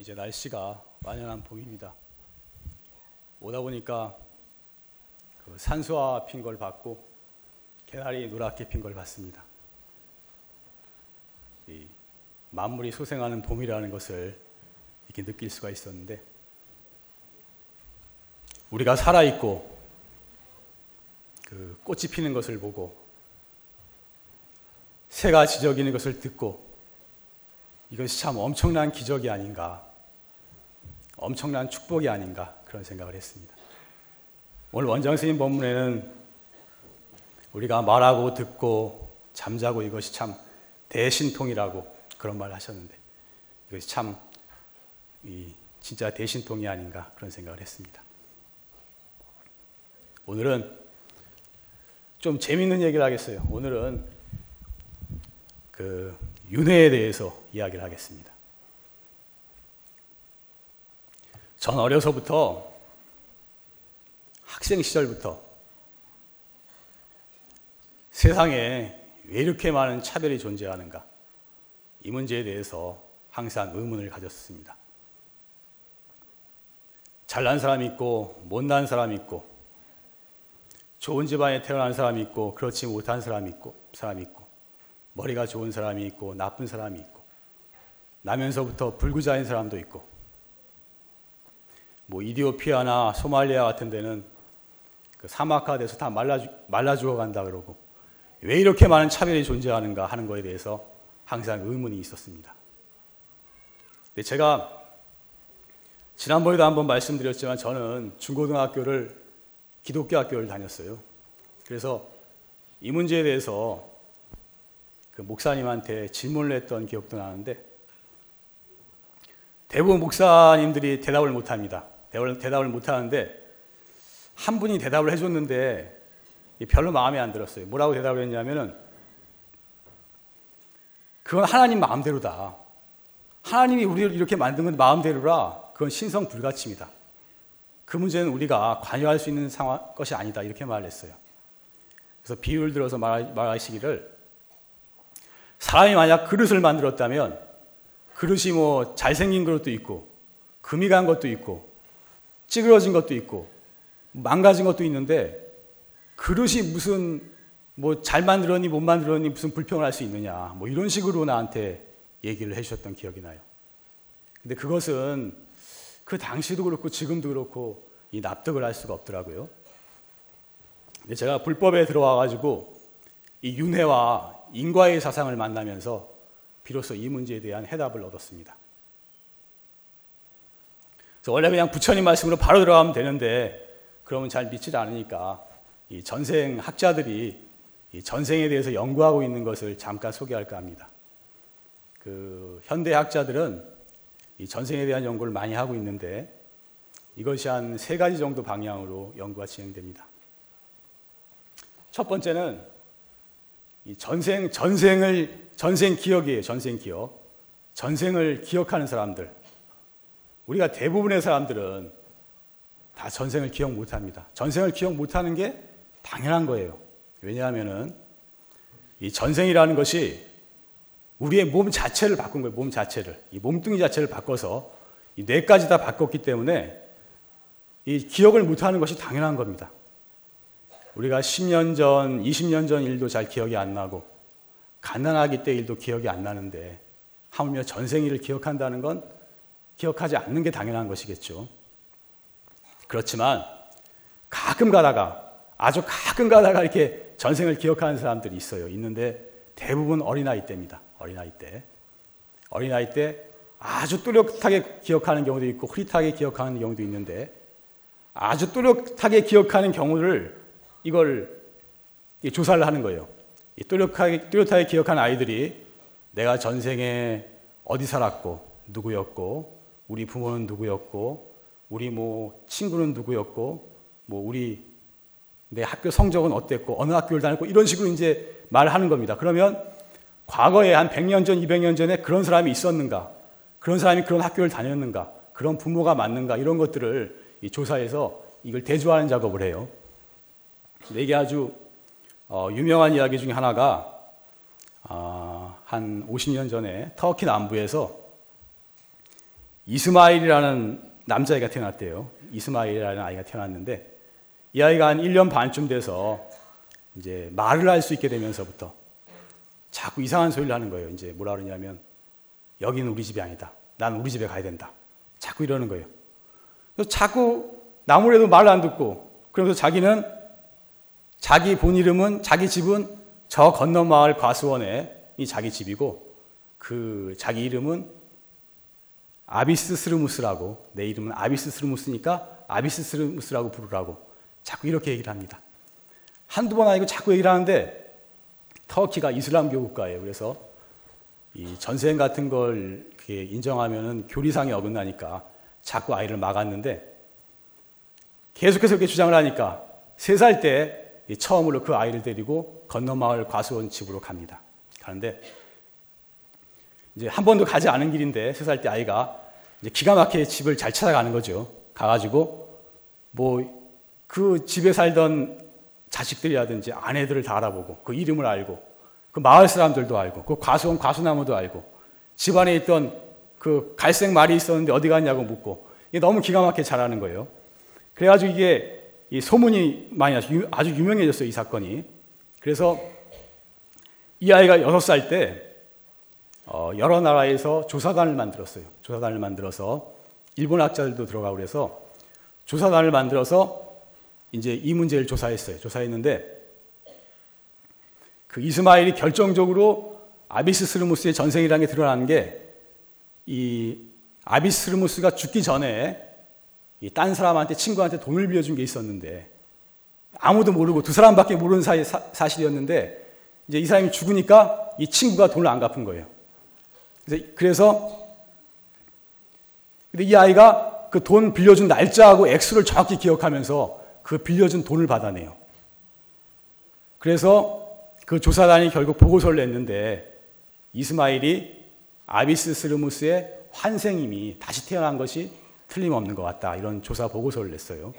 이제 날씨가 완연한 봄입니다. 오다 보니까 그 산소와 핀걸 봤고 개나리 노랗게 핀 걸 봤습니다. 이 만물이 소생하는 봄이라는 것을 이렇게 느낄 수가 있었는데 우리가 살아 있고 그 꽃이 피는 것을 보고 새가 지저귀는 것을 듣고 이것이 참 엄청난 기적이 아닌가, 엄청난 축복이 아닌가 그런 생각을 했습니다. 오늘 원장 스님 본문에는 우리가 말하고 듣고 잠자고 이것이 참 대신통이라고 그런 말을 하셨는데 이것이 참이 진짜 대신통이 아닌가 그런 생각을 했습니다. 오늘은 좀 재밌는 얘기를 하겠어요. 오늘은 그 윤회에 대해서 이야기를 하겠습니다. 전 어려서부터 학생 시절부터 세상에 왜 이렇게 많은 차별이 존재하는가 이 문제에 대해서 항상 의문을 가졌습니다. 잘난 사람이 있고 못난 사람이 있고 좋은 집안에 태어난 사람이 있고 그렇지 못한 사람이 있고 사람이 있고 머리가 좋은 사람이 있고 나쁜 사람이 있고 나면서부터 불구자인 사람도 있고 뭐 이디오피아나 소말리아 같은 데는 그 사막화 돼서 다 말라 말라 죽어간다 그러고 왜 이렇게 많은 차별이 존재하는가 하는 거에 대해서 항상 의문이 있었습니다. 근데 제가 지난번에도 한번 말씀드렸지만 저는 중고등학교를 기독교 학교를 다녔어요. 그래서 이 문제에 대해서 그 목사님한테 질문을 했던 기억도 나는데 대부분 목사님들이 대답을 못 합니다. 대답을, 대답을 못 하는데 한 분이 대답을 해줬는데 별로 마음에 안 들었어요. 뭐라고 대답을 했냐면은 그건 하나님 마음대로다. 하나님이 우리를 이렇게 만든 건 마음대로라. 그건 신성 불가침이다. 그 문제는 우리가 관여할 수 있는 상황, 것이 아니다. 이렇게 말을 했어요. 그래서 비유를 들어서 말하시기를 사람이 만약 그릇을 만들었다면 그릇이 뭐 잘생긴 그릇도 있고 금이 간 것도 있고 찌그러진 것도 있고 망가진 것도 있는데 그릇이 무슨 뭐 잘 만들었니 못 만들었니 무슨 불평을 할 수 있느냐 뭐 이런 식으로 나한테 얘기를 해주셨던 기억이 나요. 근데 그것은 그 당시도 그렇고 지금도 그렇고 이 납득을 할 수가 없더라고요. 근데 제가 불법에 들어와 가지고 이 윤회와 인과의 사상을 만나면서 비로소 이 문제에 대한 해답을 얻었습니다. 원래 그냥 부처님 말씀으로 바로 들어가면 되는데 그러면 잘 믿지 않으니까 이 전생 학자들이 이 전생에 대해서 연구하고 있는 것을 잠깐 소개할까 합니다. 그 현대 학자들은 이 전생에 대한 연구를 많이 하고 있는데 이것이 한 세 가지 정도 방향으로 연구가 진행됩니다. 첫 번째는 이 전생 전생을 전생 기억이에요. 전생 기억. 전생을 기억하는 사람들. 우리가 대부분의 사람들은 다 전생을 기억 못 합니다. 전생을 기억 못 하는 게 당연한 거예요. 왜냐하면은 이 전생이라는 것이 우리의 몸 자체를 바꾼 거예요. 몸 자체를. 이 몸뚱이 자체를 바꿔서 이 뇌까지 다 바꿨기 때문에 이 기억을 못 하는 것이 당연한 겁니다. 우리가 10년 전, 20년 전 일도 잘 기억이 안 나고 가난하기 때 일도 기억이 안 나는데 하물며 전생일을 기억한다는 건 기억하지 않는 게 당연한 것이겠죠. 그렇지만 가끔 가다가 아주 가끔 가다가 이렇게 전생을 기억하는 사람들이 있어요. 있는데 대부분 어린아이 때입니다. 어린아이 때. 어린아이 때 아주 뚜렷하게 기억하는 경우도 있고 흐릿하게 기억하는 경우도 있는데 아주 뚜렷하게 기억하는 경우를 이걸 조사를 하는 거예요. 뚜렷하게, 뚜렷하게 기억한 아이들이 내가 전생에 어디 살았고, 누구였고, 우리 부모는 누구였고, 우리 뭐 친구는 누구였고, 뭐 우리 내 학교 성적은 어땠고, 어느 학교를 다녔고, 이런 식으로 이제 말을 하는 겁니다. 그러면 과거에 한 100년 전, 200년 전에 그런 사람이 있었는가, 그런 사람이 그런 학교를 다녔는가, 그런 부모가 맞는가, 이런 것들을 조사해서 이걸 대조하는 작업을 해요. 이게 아주 어, 유명한 이야기 중에 하나가 어, 한 50년 전에 터키 남부에서 이스마일이라는 남자아이가 태어났대요. 이스마일이라는 아이가 태어났는데 이 아이가 한 1년 반쯤 돼서 이제 말을 할 수 있게 되면서부터 자꾸 이상한 소리를 하는 거예요. 이제 뭐라 그러냐면 여기는 우리 집이 아니다. 난 우리 집에 가야 된다. 자꾸 이러는 거예요. 그래서 자꾸 나무래도 말을 안 듣고 그러면서 자기는 자기 본 이름은 자기 집은 저 건너 마을 과수원에 이 자기 집이고 그 자기 이름은 아비스 스르무스라고 내 이름은 아비스 스르무스니까 아비스 스르무스라고 부르라고 자꾸 이렇게 얘기를 합니다. 한두 번 아니고 자꾸 얘기를 하는데 터키가 이슬람교 국가예요. 그래서 이 전생 같은 걸 인정하면은 교리상에 어긋나니까 자꾸 아이를 막았는데 계속해서 이렇게 주장을 하니까 세 살 때 처음으로 그 아이를 데리고 건너마을 과수원 집으로 갑니다. 가는데 이제 한 번도 가지 않은 길인데 세 살 때 아이가 이제 기가 막히게 집을 잘 찾아가는 거죠. 가가지고 뭐 그 집에 살던 자식들이라든지 아내들을 다 알아보고 그 이름을 알고 그 마을 사람들도 알고 그 과수원 과수나무도 알고 집안에 있던 그 갈색 말이 있었는데 어디 갔냐고 묻고 이게 너무 기가 막히게 잘하는 거예요. 그래가지고 이게 소문이 많이 나서 아주 유명해졌어요 이 사건이. 그래서 이 아이가 여섯 살때 어, 여러 나라에서 조사단을 만들었어요. 조사단을 만들어서 일본 학자들도 들어가고 그래서 조사단을 만들어서 이제 이 문제를 조사했어요. 조사했는데 그 이스마일이 결정적으로 아비스스르무스의 전생이라는 게 드러난 게이 아비스르무스가 죽기 전에 이 딴 사람한테 친구한테 돈을 빌려준 게 있었는데 아무도 모르고 두 사람밖에 모르는 사이 사, 사실이었는데 이제 이 사람이 죽으니까 이 친구가 돈을 안 갚은 거예요. 그래서 근데 이 아이가 그 돈 빌려준 날짜하고 액수를 정확히 기억하면서 그 빌려준 돈을 받아내요. 그래서 그 조사단이 결국 보고서를 냈는데 이스마일이 아비스 스르무스의 환생임이 다시 태어난 것이 틀림없는 것 같다. 이런 조사 보고서를 냈어요.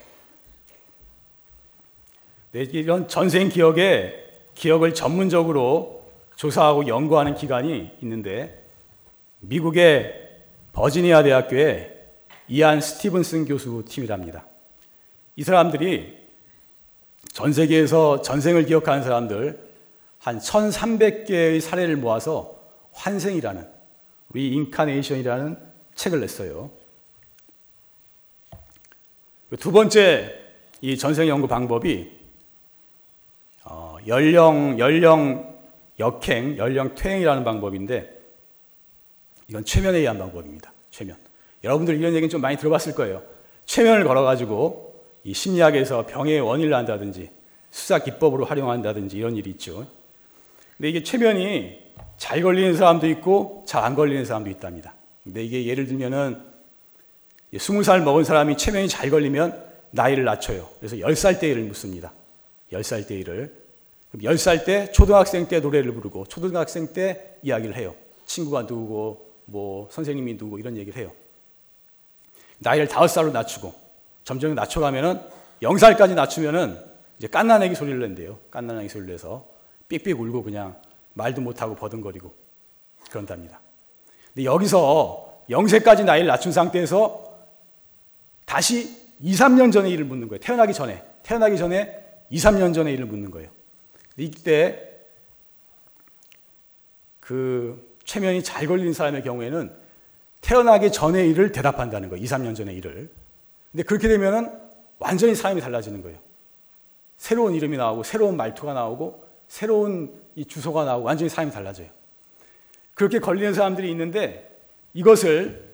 네, 이런 전생 기억에 기억을 전문적으로 조사하고 연구하는 기관이 있는데 미국의 버지니아 대학교의 이안 스티븐슨 교수 팀이랍니다. 이 사람들이 전 세계에서 전생을 기억하는 사람들 한 1300개의 사례를 모아서 환생이라는 리인카네이션이라는 책을 냈어요. 두 번째 이 전생 연구 방법이 어, 연령 연령 역행, 연령 퇴행이라는 방법인데 이건 최면에 의한 방법입니다. 최면. 여러분들 이런 얘기는 좀 많이 들어봤을 거예요. 최면을 걸어가지고 이 심리학에서 병의 원인을 한다든지 수사 기법으로 활용한다든지 이런 일이 있죠. 근데 이게 최면이 잘 걸리는 사람도 있고 잘 안 걸리는 사람도 있답니다. 근데 이게 예를 들면은 20살 먹은 사람이 최면이 잘 걸리면 나이를 낮춰요. 그래서 10살 때를 묻습니다. 10살 때를. 그럼 10살 때 초등학생 때 노래를 부르고 초등학생 때 이야기를 해요. 친구가 누구고 뭐 선생님이 누구 이런 얘기를 해요. 나이를 다섯 살로 낮추고 점점 낮춰가면은 영살까지 낮추면은 이제 깐나내기 소리를 낸대요. 깐나내기 소리를 내서 삑삑 울고 그냥 말도 못하고 버둥거리고 그런답니다. 근데 여기서 영세까지 나이를 낮춘 상태에서 다시 2, 3년 전의 일을 묻는 거예요. 태어나기 전에. 태어나기 전에 2, 3년 전의 일을 묻는 거예요. 이때 그 최면이 잘 걸린 사람의 경우에는 태어나기 전의 일을 대답한다는 거예요. 2, 3년 전의 일을. 근데 그렇게 되면은 완전히 삶이 달라지는 거예요. 새로운 이름이 나오고, 새로운 말투가 나오고, 새로운 이 주소가 나오고, 완전히 삶이 달라져요. 그렇게 걸리는 사람들이 있는데, 이것을,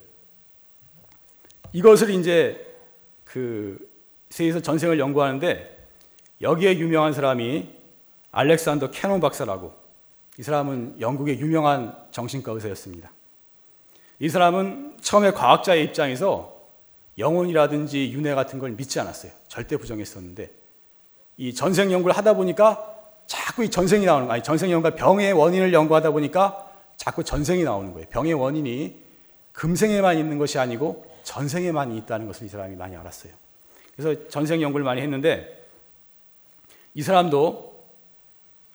이것을 이제 그 세계에서 전생을 연구하는데, 여기에 유명한 사람이 알렉산더 캐논 박사라고 이 사람은 영국의 유명한 정신과 의사였습니다. 이 사람은 처음에 과학자의 입장에서 영혼이라든지 윤회 같은 걸 믿지 않았어요. 절대 부정했었는데 이 전생 연구를 하다 보니까 자꾸 이 전생이 나오는. 아니 전생 연구가 병의 원인을 연구하다 보니까 자꾸 전생이 나오는 거예요. 병의 원인이 금생에만 있는 것이 아니고 전생에만 있다는 것을 이 사람이 많이 알았어요. 그래서 전생 연구를 많이 했는데 이 사람도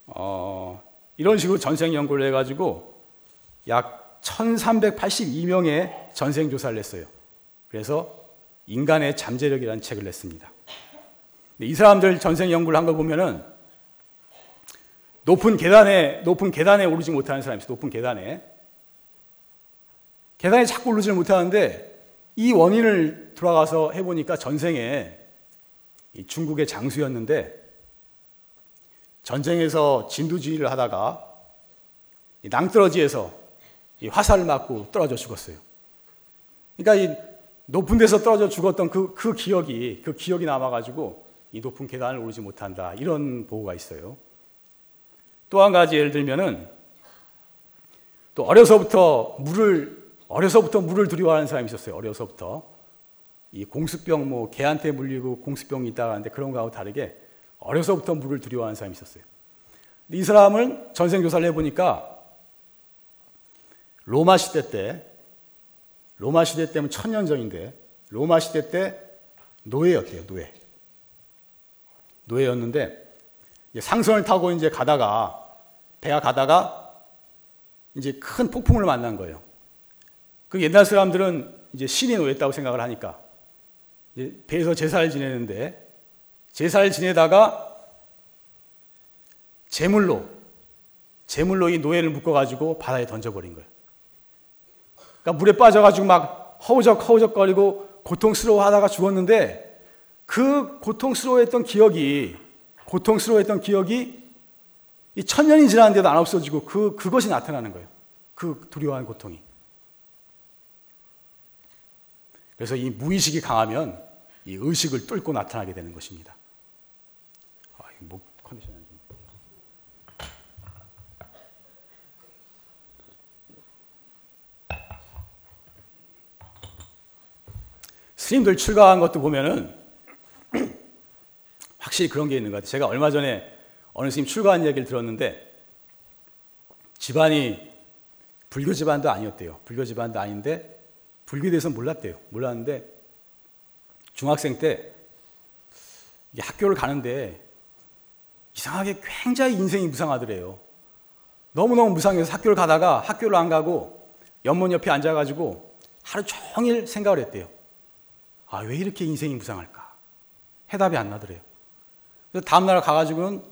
어, 이런 식으로 전생 연구를 해가지고 약 1382명의 전생 조사를 했어요. 그래서 인간의 잠재력이라는 책을 냈습니다. 이 사람들 전생 연구를 한걸 보면은 높은 계단에 높은 계단에 오르지 못하는 사람이 있어요. 높은 계단에 계단에 자꾸 오르지 못하는데 이 원인을 돌아가서 해보니까 전생에 중국의 장수였는데 전쟁에서 진두지휘를 하다가 낭떠러지에서 화살을 맞고 떨어져 죽었어요. 그러니까 이 높은 데서 떨어져 죽었던 그, 그 기억이 그 기억이 남아가지고 이 높은 계단을 오르지 못한다 이런 보고가 있어요. 또 한 가지 예를 들면은 또 어려서부터 물을 어려서부터 물을 두려워하는 사람이 있었어요. 어려서부터 이 공수병 뭐 개한테 물리고 공수병이 있다가 하는데 그런 거하고 다르게 어려서부터 물을 두려워하는 사람이 있었어요. 이 사람을 전생 조사를 해보니까 로마 시대 때 로마 시대 때면 천년 전인데 로마 시대 때 노예였대요. 노예. 노예였는데 상선을 타고 이제 가다가 배가 가다가 이제 큰 폭풍을 만난 거예요. 그 옛날 사람들은 이제 신이 노였다고 생각을 하니까 배에서 제사를 지내는데 제사를 지내다가 제물로 제물로 이 노예를 묶어 가지고 바다에 던져 버린 거예요. 그러니까 물에 빠져 가지고 막 허우적 허우적거리고 고통스러워하다가 죽었는데 그 고통스러워했던 기억이 고통스러워했던 기억이 이 천년이 지났는데도 안 없어지고 그, 그것이 나타나는 거예요. 그 두려워하는 고통이. 그래서 이 무의식이 강하면 이 의식을 뚫고 나타나게 되는 것입니다. 아, 목 컨디션이 좀. 스님들 출가한 것도 보면은 확실히 그런 게 있는 것 같아요. 제가 얼마 전에 어느 스님 출가한 얘기를 들었는데 집안이 불교 집안도 아니었대요. 불교 집안도 아닌데 불교에 대해서 몰랐대요. 몰랐는데 중학생 때 학교를 가는데 이상하게 굉장히 인생이 무상하더래요. 너무너무 무상해서 학교를 가다가 학교를 안 가고 연못 옆에 앉아가지고 하루 종일 생각을 했대요. 아, 왜 이렇게 인생이 무상할까? 해답이 안 나더래요. 그래서 다음날 가가지고는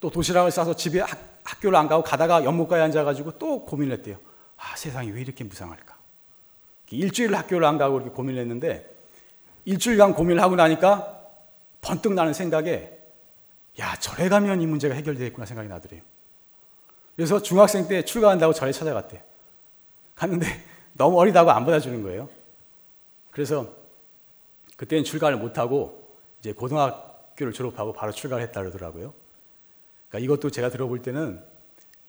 또 도시락을 싸서 집에 학, 학교를 안 가고 가다가 연못가에 앉아가지고 또 고민을 했대요. 아, 세상이 왜 이렇게 무상할까? 일주일 학교를 안 가고 이렇게 고민을 했는데 일주일간 고민을 하고 나니까 번뜩 나는 생각에 야, 절에 가면 이 문제가 해결되겠구나 생각이 나더래요. 그래서 중학생 때 출가한다고 절에 찾아갔대요. 갔는데 너무 어리다고 안 받아주는 거예요. 그래서 그때는 출가를 못하고 이제 고등학교를 졸업하고 바로 출가를 했다 그러더라고요. 그러니까 이것도 제가 들어볼 때는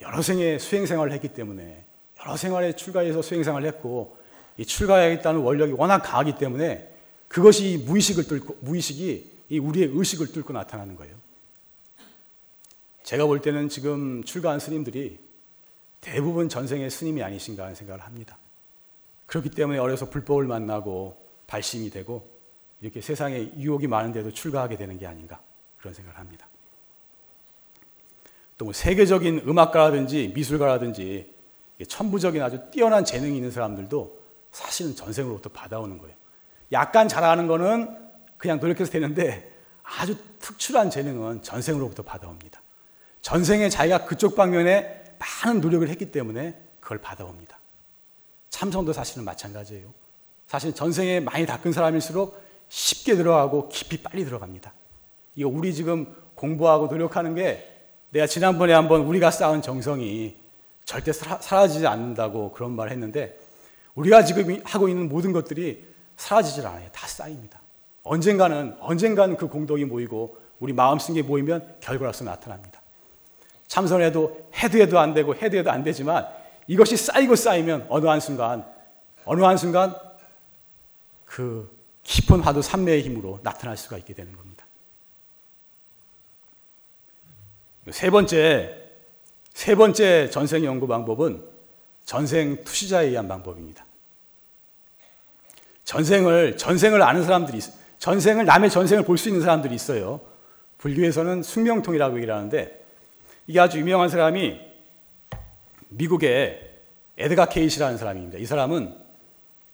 여러 생의 수행 생활을 했기 때문에 여러 생활에 출가해서 수행 생활을 했고 이 출가해야겠다는 원력이 워낙 강하기 때문에 그것이 무의식을 뚫고 무의식이 이 우리의 의식을 뚫고 나타나는 거예요. 제가 볼 때는 지금 출가한 스님들이 대부분 전생의 스님이 아니신가 하는 생각을 합니다. 그렇기 때문에 어려서 불법을 만나고 발심이 되고 이렇게 세상에 유혹이 많은데도 출가하게 되는 게 아닌가 그런 생각을 합니다. 또 뭐 세계적인 음악가라든지 미술가라든지 천부적인 아주 뛰어난 재능이 있는 사람들도 사실은 전생으로부터 받아오는 거예요. 약간 잘하는 거는 그냥 노력해서 되는데 아주 특출한 재능은 전생으로부터 받아옵니다. 전생에 자기가 그쪽 방면에 많은 노력을 했기 때문에 그걸 받아옵니다. 참선도 사실은 마찬가지예요. 사실 전생에 많이 닦은 사람일수록 쉽게 들어가고 깊이 빨리 들어갑니다. 이거 우리 지금 공부하고 노력하는 게 내가 지난번에 한번 우리가 쌓은 정성이 절대 사라지지 않는다고 그런 말을 했는데 우리가 지금 하고 있는 모든 것들이 사라지질 않아요. 다 쌓입니다. 언젠가는, 언젠가는 그 공덕이 모이고 우리 마음 쓴 게 모이면 결과로서 나타납니다. 참선해도 해도 해도 안 되고 해도 해도 안 되지만 이것이 쌓이고 쌓이면 어느 한순간, 어느 한순간 그 깊은 화두 삼매의 힘으로 나타날 수가 있게 되는 겁니다. 세 번째, 세 번째 전생 연구 방법은 전생 투시자에 의한 방법입니다. 전생을 전생을 아는 사람들이. 전생을 남의 전생을 볼 수 있는 사람들이 있어요. 불교에서는 숙명통이라고 얘기를 하는데 이게 아주 유명한 사람이 미국의 에드가 케이시라는 사람입니다. 이 사람은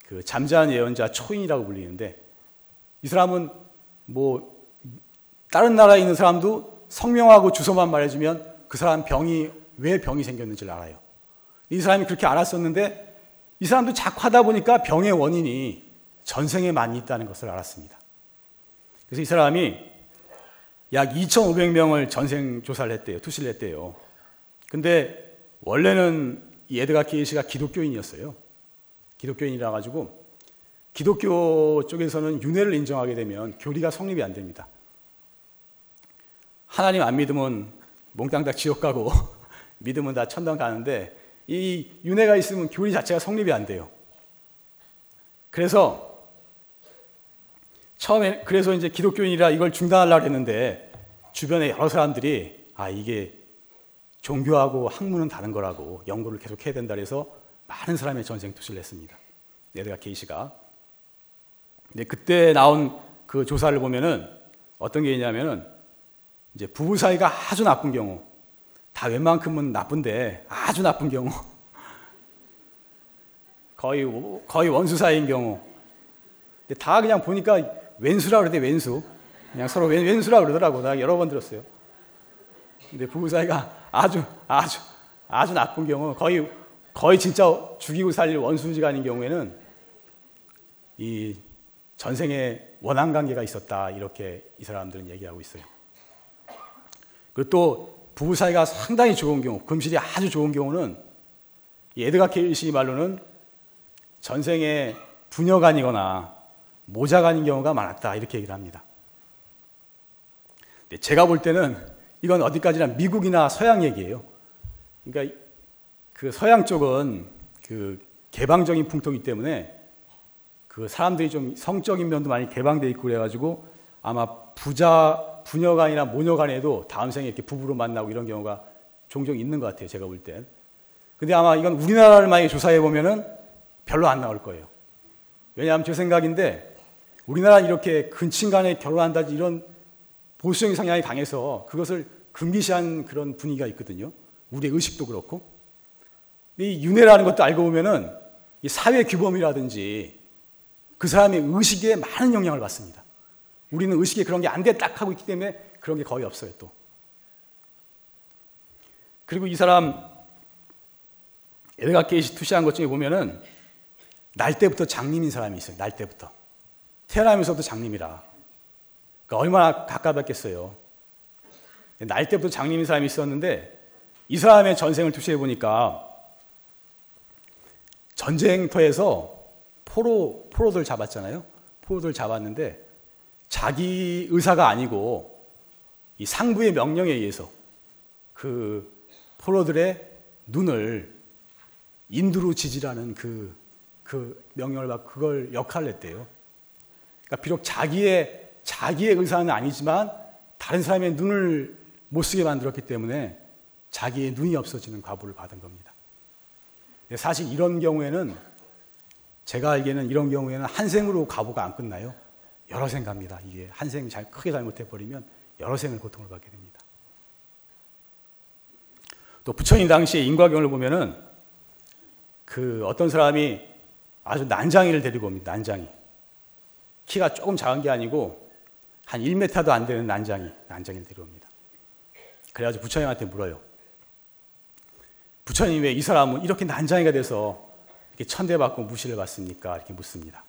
그 잠자는 예언자 초인이라고 불리는데 이 사람은 뭐 다른 나라에 있는 사람도 성명하고 주소만 말해주면 그 사람 병이 왜 병이 생겼는지를 알아요. 이 사람이 그렇게 알았었는데 이 사람도 자꾸 하다 보니까 병의 원인이 전생에 많이 있다는 것을 알았습니다. 그래서 이 사람이 약 2,500명을 전생 조사를 했대요. 투시를 했대요. 근데 원래는 이 에드가 케이시가 기독교인이었어요. 기독교인이라 가지고 기독교 쪽에서는 윤회를 인정하게 되면 교리가 성립이 안 됩니다. 하나님 안 믿으면 몽땅 다 지옥 가고 믿으면 다 천당 가는데 이 윤회가 있으면 교리 자체가 성립이 안 돼요. 그래서 처음에 그래서 이제 기독교인이라 이걸 중단하려고 했는데 주변에 여러 사람들이 아 이게 종교하고 학문은 다른 거라고 연구를 계속 해야 된다 그래서 많은 사람의 전생 투시를 했습니다. 네드가 케이시가. 근데 그때 나온 그 조사를 보면은 어떤 게 있냐면은 이제 부부 사이가 아주 나쁜 경우 다 웬만큼은 나쁜데 아주 나쁜 경우 거의 거의 원수 사이인 경우. 근데 다 그냥 보니까 왼수라 그러대 왼수. 그냥 서로 왼, 왼수라 그러더라고. 나 여러 번 들었어요. 근데 부부 사이가 아주 아주 아주 나쁜 경우 거의 거의 진짜 죽이고 살릴 원수지간인 경우에는 이 전생에 원한 관계가 있었다 이렇게 이 사람들은 얘기하고 있어요. 그리고 또 부부 사이가 상당히 좋은 경우, 금실이 아주 좋은 경우는 에드가 케일시 말로는 전생에 부녀간이거나 모자간인 경우가 많았다 이렇게 얘기를 합니다. 제가 볼 때는 이건 어디까지나 미국이나 서양 얘기예요. 그러니까 그 서양 쪽은 그 개방적인 풍토이기 때문에 그 사람들이 좀 성적인 면도 많이 개방돼 있고 그래가지고 아마 부자 부녀간이나 모녀간에도 다음 생에 이렇게 부부로 만나고 이런 경우가 종종 있는 것 같아요. 제가 볼 땐. 근데 아마 이건 우리나라를 만약에 조사해 보면은 별로 안 나올 거예요. 왜냐하면 제 생각인데 우리나라는 이렇게 근친 간에 결혼한다지 이런 보수적인 성향이 강해서 그것을 금기시한 그런 분위기가 있거든요. 우리의 의식도 그렇고. 이 윤회라는 것도 알고 보면은 이 사회 규범이라든지 그 사람의 의식에 많은 영향을 받습니다. 우리는 의식에 그런 게 안 돼 딱 하고 있기 때문에 그런 게 거의 없어요, 또. 그리고 이 사람 에드가 게이시 투시한 것 중에 보면은 날 때부터 장님인 사람이 있어요. 날 때부터. 태어나면서도 장님이라. 그러니까 얼마나 가까웠겠어요. 날 때부터 장님인 사람이 있었는데 이 사람의 전생을 투시해 보니까 전쟁터에서 포로, 포로들 잡았잖아요. 포로들 잡았는데 자기 의사가 아니고 이 상부의 명령에 의해서 그 포로들의 눈을 인두로 지지라는 그, 그 명령을 받고 그걸 역할을 했대요. 그러니까 비록 자기의, 자기의 의사는 아니지만 다른 사람의 눈을 못 쓰게 만들었기 때문에 자기의 눈이 없어지는 과부를 받은 겁니다. 사실 이런 경우에는 제가 알기에는 이런 경우에는 한 생으로 과부가 안 끝나요. 여러 생 갑니다. 이게 한 생 잘 크게 잘못해 버리면 여러 생을 고통을 받게 됩니다. 또 부처님 당시에 인과경을 보면은 그 어떤 사람이 아주 난장이를 데리고 옵니다. 난장이. 키가 조금 작은 게 아니고 한 1m도 안 되는 난장이, 난장이를 데려옵니다. 그래가지고 부처님한테 물어요. 부처님 왜 이 사람은 이렇게 난장이가 돼서 이렇게 천대받고 무시를 받습니까? 이렇게 묻습니다.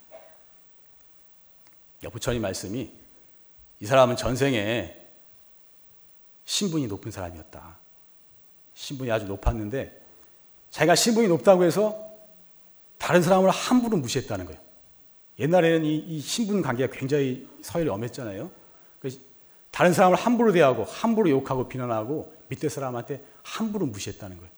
부처님 말씀이 이 사람은 전생에 신분이 높은 사람이었다. 신분이 아주 높았는데 자기가 신분이 높다고 해서 다른 사람을 함부로 무시했다는 거예요. 옛날에는 이, 이 신분 관계가 굉장히 서열이 엄했잖아요. 다른 사람을 함부로 대하고 함부로 욕하고 비난하고 밑에 사람한테 함부로 무시했다는 거예요.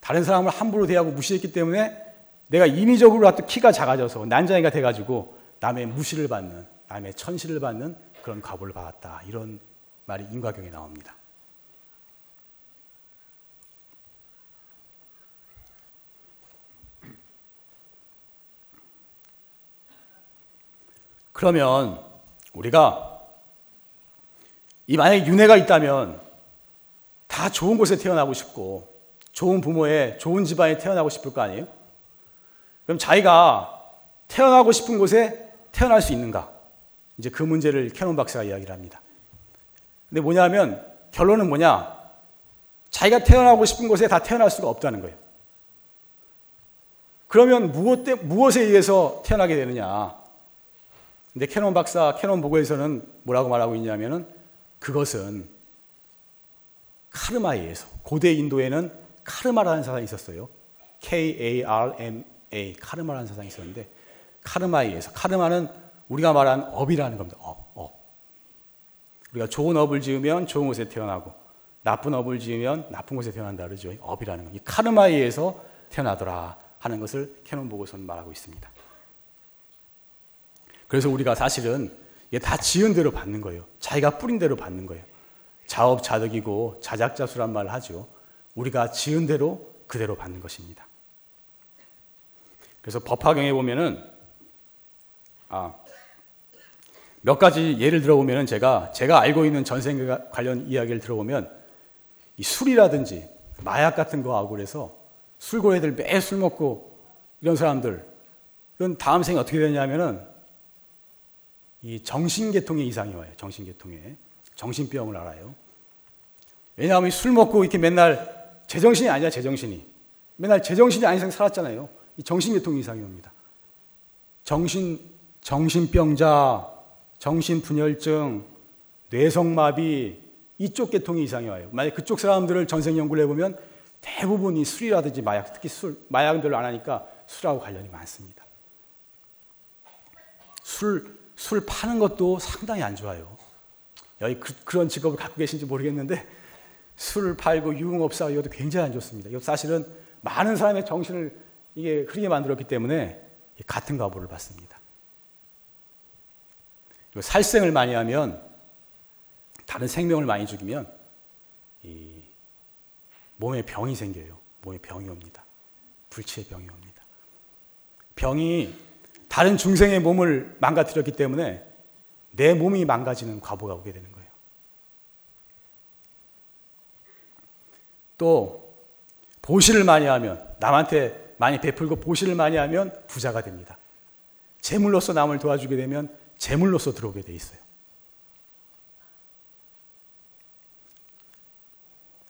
다른 사람을 함부로 대하고 무시했기 때문에 내가 인위적으로 키가 작아져서 난장이가 돼가지고 남의 무시를 받는, 남의 천시를 받는 그런 과보를 받았다. 이런 말이 인과경에 나옵니다. 그러면 우리가 이 만약에 윤회가 있다면 다 좋은 곳에 태어나고 싶고 좋은 부모의 좋은 집안에 태어나고 싶을 거 아니에요? 그럼 자기가 태어나고 싶은 곳에 태어날 수 있는가? 이제 그 문제를 캐논 박사가 이야기를 합니다. 근데 뭐냐면 결론은 뭐냐? 자기가 태어나고 싶은 곳에 다 태어날 수가 없다는 거예요. 그러면 무엇 때, 무엇에 의해서 태어나게 되느냐? 근데 캐논 박사, 캐논 보고에서는 뭐라고 말하고 있냐면은 그것은 카르마에 의해서 고대 인도에는 카르마라는 사상이 있었어요. K-A-R-M-A 카르마라는 사상이 있었는데 카르마에 의해서 카르마는 우리가 말하는 업이라는 겁니다. 업, 업. 우리가 좋은 업을 지으면 좋은 곳에 태어나고 나쁜 업을 지으면 나쁜 곳에 태어난다 그러죠. 업이라는 거. 이 카르마에 의해서 태어나더라 하는 것을 캐논 보고서는 말하고 있습니다. 그래서 우리가 사실은 다 지은 대로 받는 거예요. 자기가 뿌린 대로 받는 거예요. 자업자득이고 자작자수란 말을 하죠. 우리가 지은 대로 그대로 받는 것입니다. 그래서 법화경에 보면은 아, 몇 가지 예를 들어보면은 제가 제가 알고 있는 전생 관련 이야기를 들어보면 이 술이라든지 마약 같은 거 하고 그래서 술고래들 매 술 먹고 이런 사람들 이런 다음 생에 어떻게 되냐면은 이 정신계통의 이상이 와요. 정신계통에 정신병을 알아요. 왜냐하면 술 먹고 이렇게 맨날 제정신이 아니야, 제정신이. 맨날 제정신이 아닌 상 살았잖아요. 이 정신계통 이상이 옵니다. 정신, 정신병자, 정신분열증, 뇌성마비, 이쪽 계통의 이상이 와요. 만약 그쪽 사람들을 전생 연구를 해보면 대부분이 술이라든지 마약, 특히 술, 마약은 별로 안 하니까 술하고 관련이 많습니다. 술, 술 파는 것도 상당히 안 좋아요. 여기 그, 런 직업을 갖고 계신지 모르겠는데 술을 팔고 유흥업사 이것도 굉장히 안 좋습니다. 이거 사실은 많은 사람의 정신을 이게 흐리게 만들었기 때문에 같은 과보를 받습니다. 살생을 많이 하면 다른 생명을 많이 죽이면 몸에 병이 생겨요. 몸에 병이 옵니다. 불치의 병이 옵니다. 병이 다른 중생의 몸을 망가뜨렸기 때문에 내 몸이 망가지는 과보가 오게 되는 거예요. 또 보시를 많이 하면 남한테 많이 베풀고 보시를 많이 하면 부자가 됩니다. 재물로서 남을 도와주게 되면 재물로서 들어오게 돼 있어요.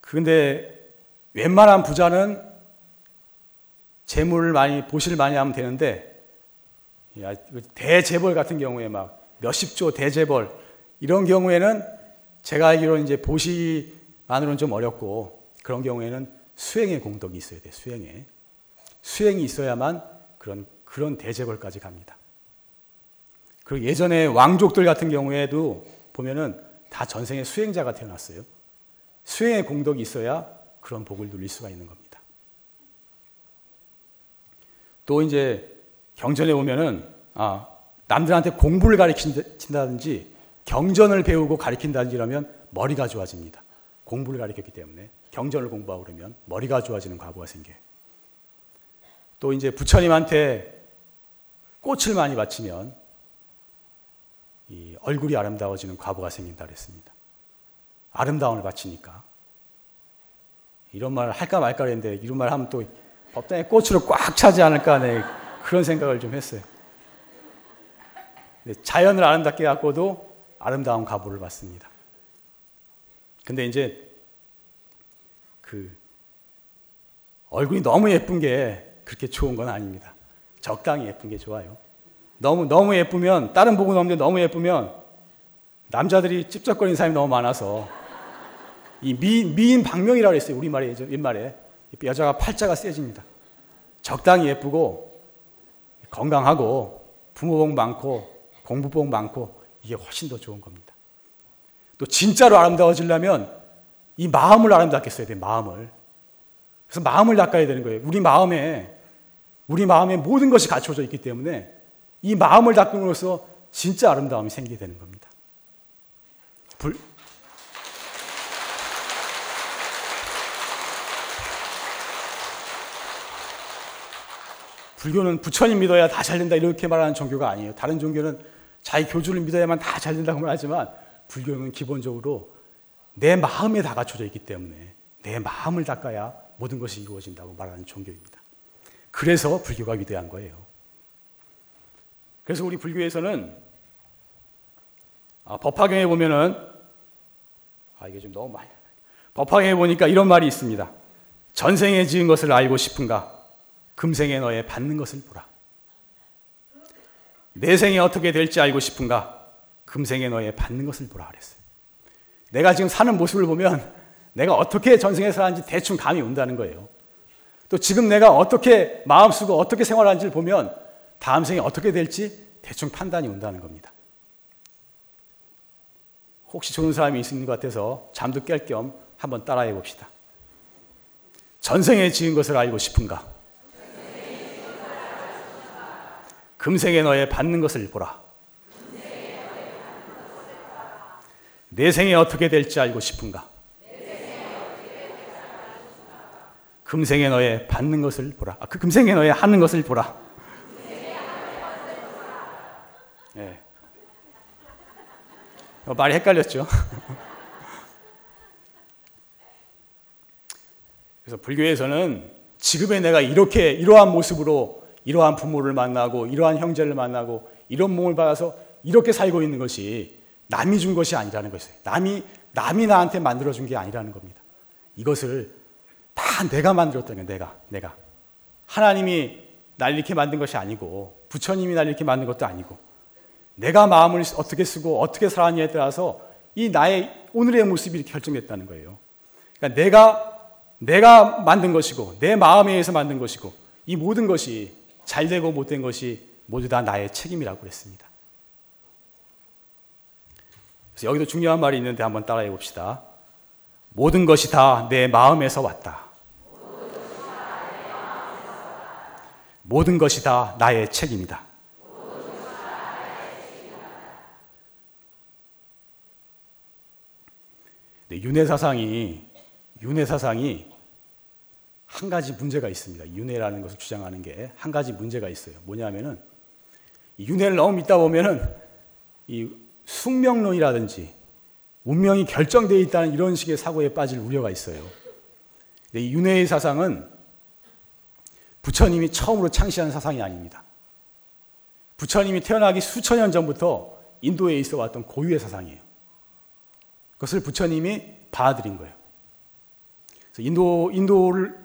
그런데 웬만한 부자는 재물을 많이 보시를 많이 하면 되는데 대재벌 같은 경우에 막 몇십조 대재벌 이런 경우에는 제가 알기로 이제 보시만으로는 좀 어렵고 그런 경우에는 수행의 공덕이 있어야 돼 수행에 수행이 있어야만 그런 그런 대재벌까지 갑니다. 그리고 예전에 왕족들 같은 경우에도 보면은 다 전생에 수행자가 태어났어요. 수행의 공덕이 있어야 그런 복을 누릴 수가 있는 겁니다. 또 이제 경전에 보면은 아, 남들한테 공부를 가르친다든지 경전을 배우고 가르친다든지 이러면 머리가 좋아집니다. 공부를 가르쳤기 때문에 경전을 공부하고 그러면 머리가 좋아지는 과부가 생겨요. 또 이제 부처님한테 꽃을 많이 바치면 이 얼굴이 아름다워지는 과부가 생긴다 그랬습니다. 아름다움을 바치니까. 이런 말을 할까 말까 했는데 이런 말 하면 또 법당에 꽃으로 꽉 차지 않을까 네, 그런 생각을 좀 했어요. 자연을 아름답게 갖고도 아름다운 가보를 받습니다. 근데 이제 그 얼굴이 너무 예쁜 게 그렇게 좋은 건 아닙니다. 적당히 예쁜 게 좋아요. 너무 너무 예쁘면 다른 복은 없는데 너무 예쁘면 남자들이 찝쩍거리는 사람이 너무 많아서 이 미, 미인 방명이라고 했어요. 우리말에 옛말에 여자가 팔자가 세집니다. 적당히 예쁘고 건강하고 부모 복 많고 공부 복 많고 이게 훨씬 더 좋은 겁니다. 또 진짜로 아름다워지려면 이 마음을 아름답게 써야 돼, 마음을. 그래서 마음을 닦아야 되는 거예요. 우리 마음에, 우리 마음에 모든 것이 갖춰져 있기 때문에 이 마음을 닦음으로써 진짜 아름다움이 생기게 되는 겁니다. 불, 불교는 부처님 믿어야 다 잘 된다 이렇게 말하는 종교가 아니에요. 다른 종교는 자기 교주를 믿어야만 다 잘 된다고 말하지만 불교는 기본적으로 내 마음에 다 갖춰져 있기 때문에 내 마음을 닦아야 모든 것이 이루어진다고 말하는 종교입니다. 그래서 불교가 위대한 거예요. 그래서 우리 불교에서는 아, 법화경에 보면은 아 이게 좀 너무 많이 법화경에 보니까 이런 말이 있습니다. 전생에 지은 것을 알고 싶은가? 금생에 너의 받는 것을 보라. 내 생에 어떻게 될지 알고 싶은가? 금생에 너의 받는 것을 보라 그랬어요. 내가 지금 사는 모습을 보면 내가 어떻게 전생에 살았는지 대충 감이 온다는 거예요. 또 지금 내가 어떻게 마음 쓰고 어떻게 생활하는지를 보면 다음 생에 어떻게 될지 대충 판단이 온다는 겁니다. 혹시 좋은 사람이 있는 것 같아서 잠도 깰 겸 한번 따라해 봅시다. 전생에 지은 것을 알고 싶은가? 금생에 너의 받는 것을 보라. 내 생에 어떻게 될지 알고 싶은가? 금생에 너의 받는 것을 보라. 아, 그 금생에 너의 하는 것을 보라. 네. 말이 헷갈렸죠. 그래서 불교에서는 지금의 내가 이렇게 이러한 모습으로 이러한 부모를 만나고 이러한 형제를 만나고 이런 몸을 받아서 이렇게 살고 있는 것이 남이 준 것이 아니라는 것이에요. 남이 남이 나한테 만들어 준 게 아니라는 겁니다. 이것을 다 내가 만들었다는 거예요. 내가 내가 하나님이 날 이렇게 만든 것이 아니고 부처님이 날 이렇게 만든 것도 아니고 내가 마음을 어떻게 쓰고 어떻게 살았냐에 따라서 이 나의 오늘의 모습이 결정됐다는 거예요. 그러니까 내가 내가 만든 것이고 내 마음에 의해서 만든 것이고 이 모든 것이 잘 되고 못된 것이 모두 다 나의 책임이라고 그랬습니다. 그래서 여기도 중요한 말이 있는데 한번 따라해 봅시다. 모든 것이 다 내 마음에서 왔다. 모든 것이 다 나의 책임이다. 윤회 사상이 윤회 사상이 한 가지 문제가 있습니다. 윤회라는 것을 주장하는 게 한 가지 문제가 있어요. 뭐냐면은 윤회를 너무 믿다 보면은 이 숙명론이라든지 운명이 결정되어 있다는 이런 식의 사고에 빠질 우려가 있어요. 이 윤회의 사상은 부처님이 처음으로 창시한 사상이 아닙니다. 부처님이 태어나기 수천 년 전부터 인도에 있어 왔던 고유의 사상이에요. 그것을 부처님이 받아들인 거예요. 인도, 인도를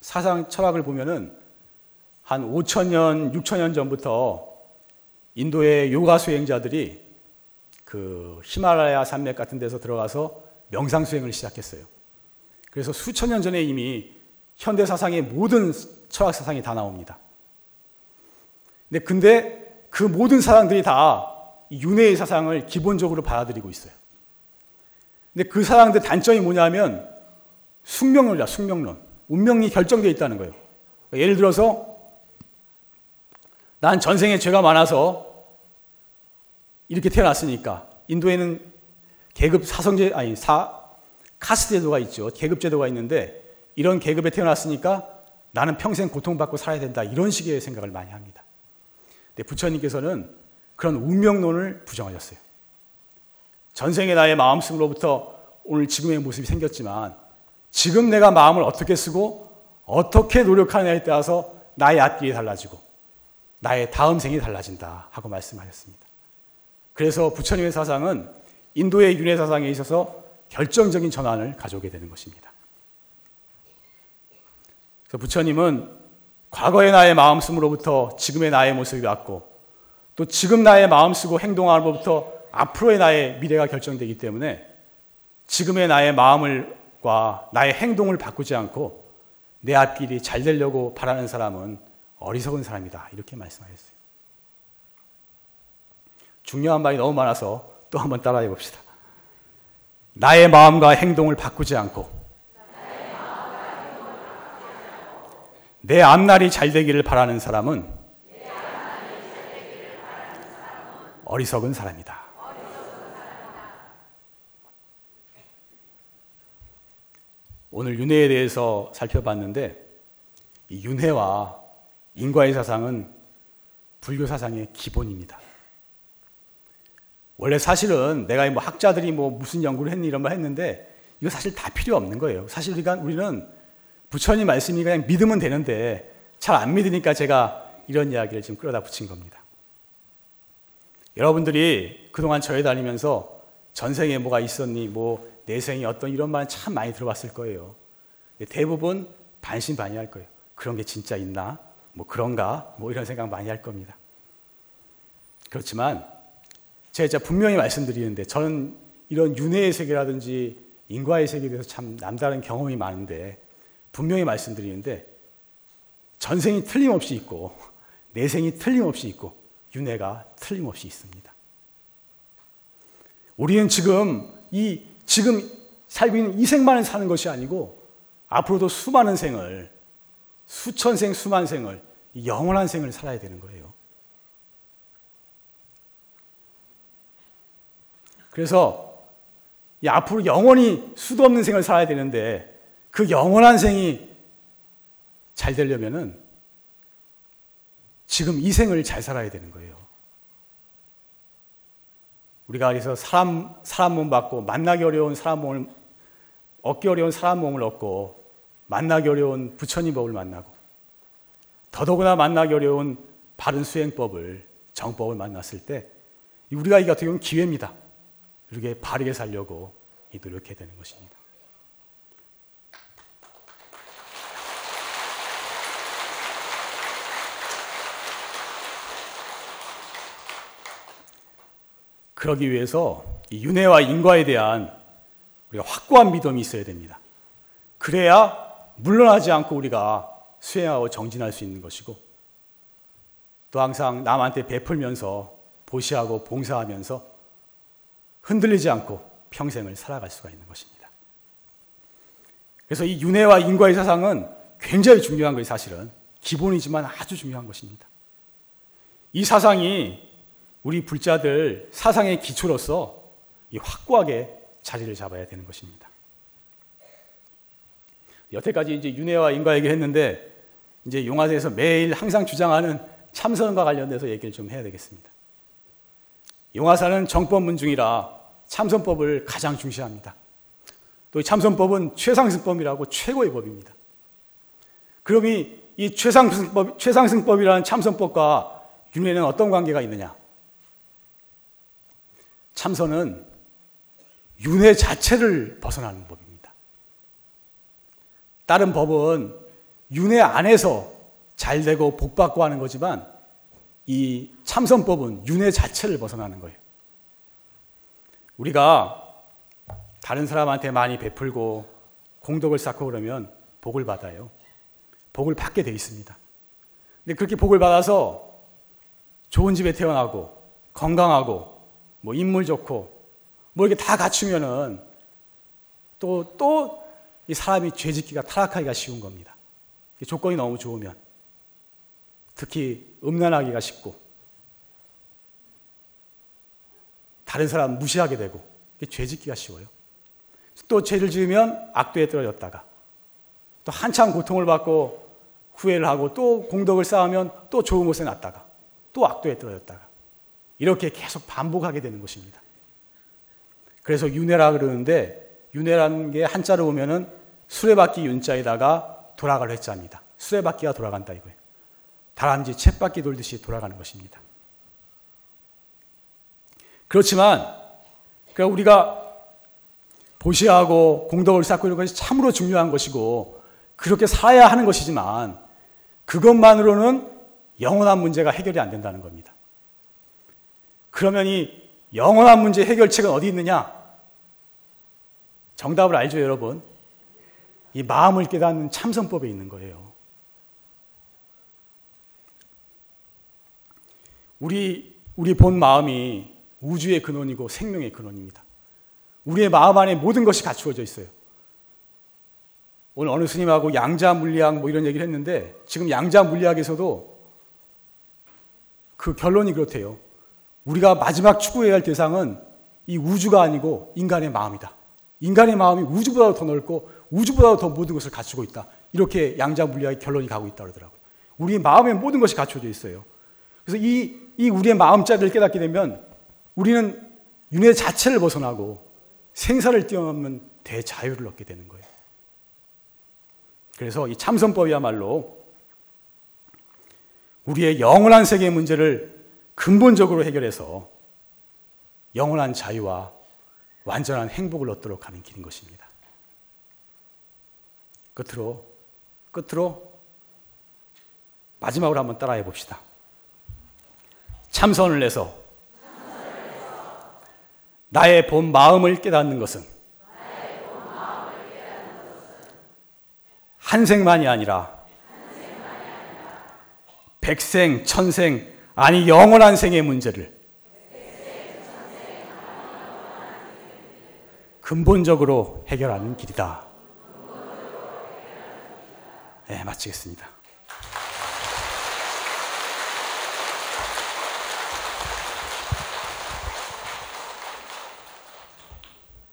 사상 철학을 보면은 한 5천 년, 6천 년 전부터 인도의 요가 수행자들이 그 히말라야 산맥 같은 데서 들어가서 명상 수행을 시작했어요. 그래서 수천 년 전에 이미 현대 사상의 모든 철학 사상이 다 나옵니다. 근데 근데 그 모든 사상들이 다 윤회의 사상을 기본적으로 받아들이고 있어요. 근데 그 사상들 단점이 뭐냐면 숙명론이야, 숙명론. 운명이 결정되어 있다는 거예요. 예를 들어서 난 전생에 죄가 많아서 이렇게 태어났으니까 인도에는 계급 사성제 아니 사 카스트 제도가 있죠. 계급 제도가 있는데 이런 계급에 태어났으니까 나는 평생 고통받고 살아야 된다. 이런 식의 생각을 많이 합니다. 근데 부처님께서는 그런 운명론을 부정하셨어요. 전생의 나의 마음속으로부터 오늘 지금의 모습이 생겼지만 지금 내가 마음을 어떻게 쓰고 어떻게 노력하느냐에 따라서 나의 앞길이 달라지고 나의 다음 생이 달라진다 하고 말씀하셨습니다. 그래서 부처님의 사상은 인도의 윤회 사상에 있어서 결정적인 전환을 가져오게 되는 것입니다. 그래서 부처님은 과거의 나의 마음 쓰므로부터 지금의 나의 모습이 왔고 또 지금 나의 마음 쓰고 행동함으로부터 앞으로의 나의 미래가 결정되기 때문에 지금의 나의 마음을 과 나의 행동을 바꾸지 않고 내 앞길이 잘 되려고 바라는 사람은 어리석은 사람이다. 이렇게 말씀하셨어요. 중요한 말이 너무 많아서 또 한번 따라해 봅시다. 나의 마음과 행동을 바꾸지 않고 내 앞날이 잘 되기를 바라는 사람은 어리석은 사람이다. 오늘 윤회에 대해서 살펴봤는데 이 윤회와 인과의 사상은 불교 사상의 기본입니다. 원래 사실은 내가 뭐 학자들이 뭐 무슨 연구를 했니 이런 말 했는데 이거 사실 다 필요 없는 거예요. 사실 우리가 우리는 부처님 말씀이 그냥 믿으면 되는데 잘 안 믿으니까 제가 이런 이야기를 지금 끌어다 붙인 겁니다. 여러분들이 그동안 저에 다니면서 전생에 뭐가 있었니, 뭐 내생이 어떤 이런 말 참 많이 들어봤을 거예요. 대부분 반신반의할 거예요. 그런 게 진짜 있나? 뭐 그런가? 뭐 이런 생각 많이 할 겁니다. 그렇지만 제가 분명히 말씀드리는데 저는 이런 윤회의 세계라든지 인과의 세계에 대해서 참 남다른 경험이 많은데 분명히 말씀드리는데 전생이 틀림없이 있고 내생이 틀림없이 있고 윤회가 틀림없이 있습니다. 우리는 지금 이 지금 살고 있는 이 생만을 사는 것이 아니고 앞으로도 수많은 생을 수천 생 수만 생을 영원한 생을 살아야 되는 거예요. 그래서 앞으로 영원히 수도 없는 생을 살아야 되는데 그 영원한 생이 잘 되려면은 지금 이 생을 잘 살아야 되는 거예요. 우리가 그래서 사람, 사람 몸 받고 만나기 어려운 사람 몸을, 얻기 어려운 사람 몸을 얻고 만나기 어려운 부처님 법을 만나고 더더구나 만나기 어려운 바른 수행법을, 정법을 만났을 때 우리가 이 같은 경우는 기회입니다. 이렇게 바르게 살려고 노력해야 되는 것입니다. 그러기 위해서 윤회와 인과에 대한 우리가 확고한 믿음이 있어야 됩니다. 그래야 물러나지 않고 우리가 수행하고 정진할 수 있는 것이고 또 항상 남한테 베풀면서 보시하고 봉사하면서 흔들리지 않고 평생을 살아갈 수가 있는 것입니다. 그래서 이 윤회와 인과의 사상은 굉장히 중요한 거예요, 사실은. 기본이지만 아주 중요한 것입니다. 이 사상이 우리 불자들 사상의 기초로서 확고하게 자리를 잡아야 되는 것입니다. 여태까지 이제 윤회와 인과 얘기를 했는데 이제 용화대에서 매일 항상 주장하는 참선과 관련돼서 얘기를 좀 해야 되겠습니다. 용화사는 정법문 중이라 참선법을 가장 중시합니다. 또 참선법은 최상승법이라고 최고의 법입니다. 그럼 이, 이 최상승법, 최상승법이라는 참선법과 윤회는 어떤 관계가 있느냐? 참선은 윤회 자체를 벗어나는 법입니다. 다른 법은 윤회 안에서 잘 되고 복 받고 하는 거지만 이 참선법은 윤회 자체를 벗어나는 거예요. 우리가 다른 사람한테 많이 베풀고 공덕을 쌓고 그러면 복을 받아요. 복을 받게 돼 있습니다. 근데 그렇게 복을 받아서 좋은 집에 태어나고 건강하고 뭐 인물 좋고 뭐 이렇게 다 갖추면은 또 또 이 사람이 죄짓기가 타락하기가 쉬운 겁니다. 조건이 너무 좋으면 특히 음란하기가 쉽고 다른 사람 무시하게 되고 죄 짓기가 쉬워요. 또 죄를 지으면 악도에 떨어졌다가 또 한참 고통을 받고 후회를 하고 또 공덕을 쌓으면 또 좋은 곳에 났다가 또 악도에 떨어졌다가 이렇게 계속 반복하게 되는 것입니다. 그래서 윤회라 그러는데 윤회라는 게 한자로 보면은 수레바퀴 윤자에다가 돌아갈 회자입니다. 수레바퀴가 돌아간다 이거예요. 다람쥐 쳇바퀴 돌듯이 돌아가는 것입니다. 그렇지만 그러니까 우리가 보시하고 공덕을 쌓고 이런 것이 참으로 중요한 것이고 그렇게 살아야 하는 것이지만 그것만으로는 영원한 문제가 해결이 안 된다는 겁니다. 그러면 이 영원한 문제 해결책은 어디 있느냐? 정답을 알죠, 여러분? 이 마음을 깨닫는 참선법에 있는 거예요. 우리 우리 본 마음이 우주의 근원이고 생명의 근원입니다. 우리의 마음 안에 모든 것이 갖추어져 있어요. 오늘 어느 스님하고 양자 물리학 뭐 이런 얘기를 했는데 지금 양자 물리학에서도 그 결론이 그렇대요. 우리가 마지막 추구해야 할 대상은 이 우주가 아니고 인간의 마음이다. 인간의 마음이 우주보다 더 넓고 우주보다 더 모든 것을 갖추고 있다. 이렇게 양자 물리학의 결론이 가고 있다 그러더라고요. 우리 마음에 모든 것이 갖춰져 있어요. 그래서 이, 이 우리의 마음자리를 깨닫게 되면 우리는 윤회 자체를 벗어나고 생사를 뛰어넘는 대자유를 얻게 되는 거예요. 그래서 이 참선법이야말로 우리의 영원한 세계 문제를 근본적으로 해결해서 영원한 자유와 완전한 행복을 얻도록 하는 길인 것입니다. 끝으로, 끝으로 마지막으로 한번 따라해 봅시다. 참선을 해서 나의 본 마음을 깨닫는 것은 한 생만이 아니라 백생, 천생, 아니 영원한 생의 문제를 근본적으로 해결하는 길이다. 네, 마치겠습니다.